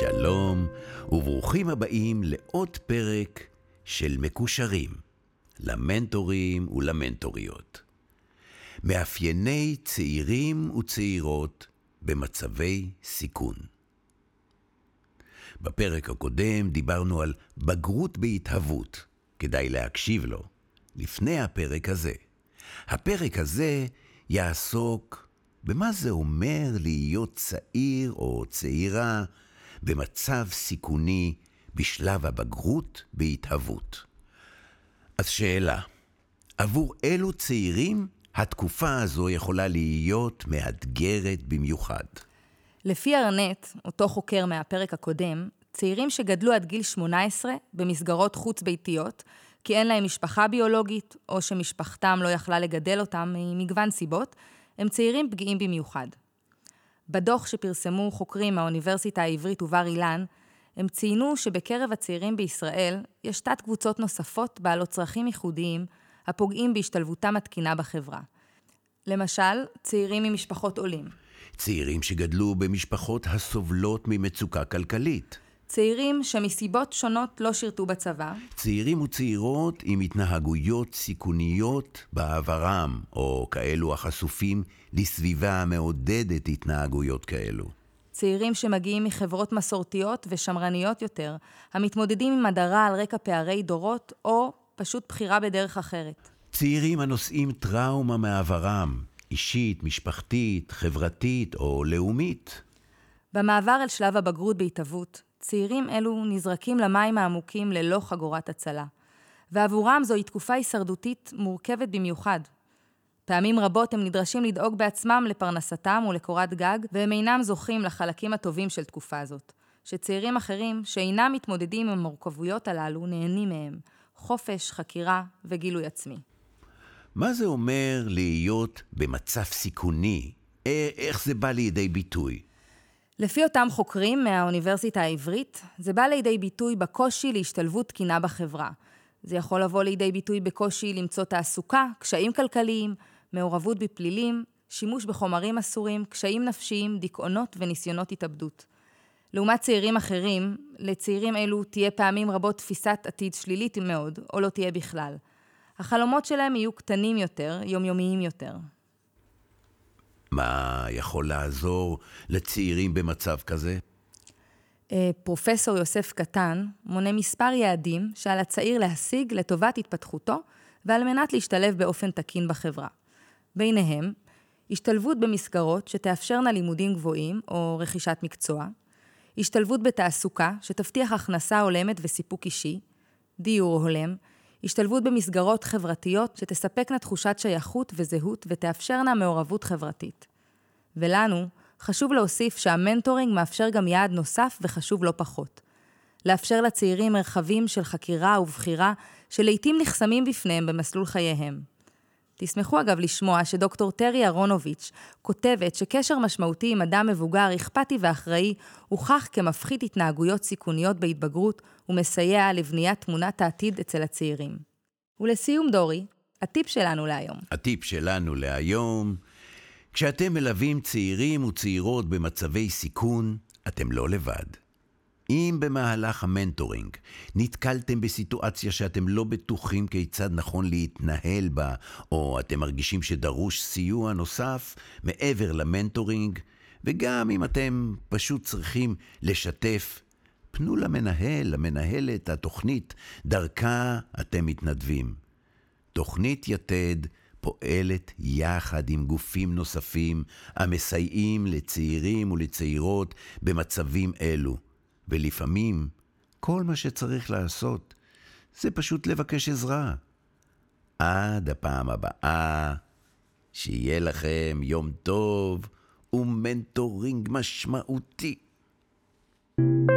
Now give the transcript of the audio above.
שלום, וברוכים הבאים לעוד פרק של מקושרים, למנטורים ולמנטוריות. מאפייני צעירים וצעירות במצבי סיכון. בפרק הקודם דיברנו על בגרות בהתהוות, כדאי להקשיב לו, לפני הפרק הזה. הפרק הזה יעסוק במה זה אומר להיות צעיר או צעירה במצב סיכוני בשלב הבגרות בהתהוות. אז שאלה, עבור אילו צעירים התקופה הזו יכולה להיות מאתגרת במיוחד? לפי ארנט, אותו חוקר מהפרק הקודם, צעירים שגדלו עד גיל 18 במסגרות חוץ-ביתיות, כי אין להם משפחה ביולוגית, או שמשפחתם לא יכלה לגדל אותם ממגוון סיבות, הם צעירים פגיעים במיוחד. בדוח שפרסמו חוקרים מהאוניברסיטה העברית ובר אילן, הם ציינו שבקרב הצעירים בישראל יש תת קבוצות נוספות בעלות צרכים ייחודיים, הפוגעים בהשתלבותם התקינה בחברה. למשל, צעירים ממשפחות עולים. צעירים שגדלו במשפחות הסובלות ממצוקה כלכלית. צעירים שמסיבות שונות לא שירתו בצבא. צעירים וצעירות עם התנהגויות סיכוניות בעברם, או כאלו החשופים לסביבה המעודדת התנהגויות כאלו. צעירים שמגיעים מחברות מסורתיות ושמרניות יותר, המתמודדים עם הדרה על רקע פערי דורות, או פשוט בחירה בדרך אחרת. צעירים הנושאים טראומה מעברם, אישית, משפחתית, חברתית או לאומית. במעבר אל שלב הבגרות בהתהוות, צעירים אלו נזרקים למים העמוקים ללא חגורת הצלה, ועבורם זוהי תקופה הישרדותית מורכבת במיוחד. פעמים רבות הם נדרשים לדאוג בעצמם לפרנסתם ולקורת גג, והם אינם זוכים לחלקים הטובים של תקופה זאת, שצעירים אחרים שאינם מתמודדים עם המורכבויות הללו נהנים מהם, חופש, חקירה וגילוי עצמי. מה זה אומר להיות במצב סיכוני? איך זה בא לידי ביטוי? לפי אותם חוקרים מהאוניברסיטה העברית, זה בא לידי ביטוי בקושי להשתלבות תקינה בחברה. זה יכול לבוא לידי ביטוי בקושי למצוא תעסוקה, קשיים כלכליים, מעורבות בפלילים, שימוש בחומרים אסורים, קשיים נפשיים, דיכאונות וניסיונות התאבדות. לעומת צעירים אחרים, לצעירים אלו תהיה פעמים רבות תפיסת עתיד שלילית מאוד, או לא תהיה בכלל. החלומות שלהם יהיו קטנים יותר, יומיומיים יותר. מה יכול לעזור לצעירים במצב כזה? אה, פרופסור יוסף קטן מונה מספר יעדים שעל הצעיר להשיג לטובת התפתחותו ועל מנת להשתלב באופן תקין בחברה. ביניהם, השתלבות במסגרות שתאפשרנה לימודים גבוהים או רכישת מקצוע, השתלבות בתעסוקה שתבטיח הכנסה הולמת וסיפוק אישי, דיור הולם, השתלבות במסגרות חברתיות שתספקנה תחושת שייכות וזהות ותאפשרנה מעורבות חברתית. ולנו, חשוב להוסיף שהמנטורינג מאפשר גם יעד נוסף וחשוב לא פחות. לאפשר לצעירים מרחבים של חקירה ובחירה שלעיתים נחסמים בפניהם במסלול חייהם. תשמחו אגב לשמוע שדוקטור טרי אהרונוביץ' כותבת שקשר משמעותי עם אדם מבוגר, אכפתי ואחראי, הוכח כמפחית התנהגויות סיכוניות בהתבגרות ומסייע לבניית תמונת העתיד אצל הצעירים. ולסיום, דורי, הטיפ שלנו להיום. הטיפ שלנו להיום, כשאתם מלווים צעירים וצעירות במצבי סיכון, אתם לא לבד. אם במהלך המנטורינג נתקלתם בסיטואציה שאתם לא בטוחים כיצד נכון להתנהל בה, או אתם מרגישים שדרוש סיוע נוסף מעבר למנטורינג, וגם אם אתם פשוט צריכים לשתף, פנו למנהל, למנהלת התוכנית, דרכה אתם מתנדבים. תוכנית יתד פועלת יחד עם גופים נוספים המסייעים לצעירים ולצעירות במצבים אלו. ולפעמים כל מה שצריך לעשות זה פשוט לבקש עזרה. עד הפעם הבאה, שיהיה לכם יום טוב ומנטורינג משמעותי. thank you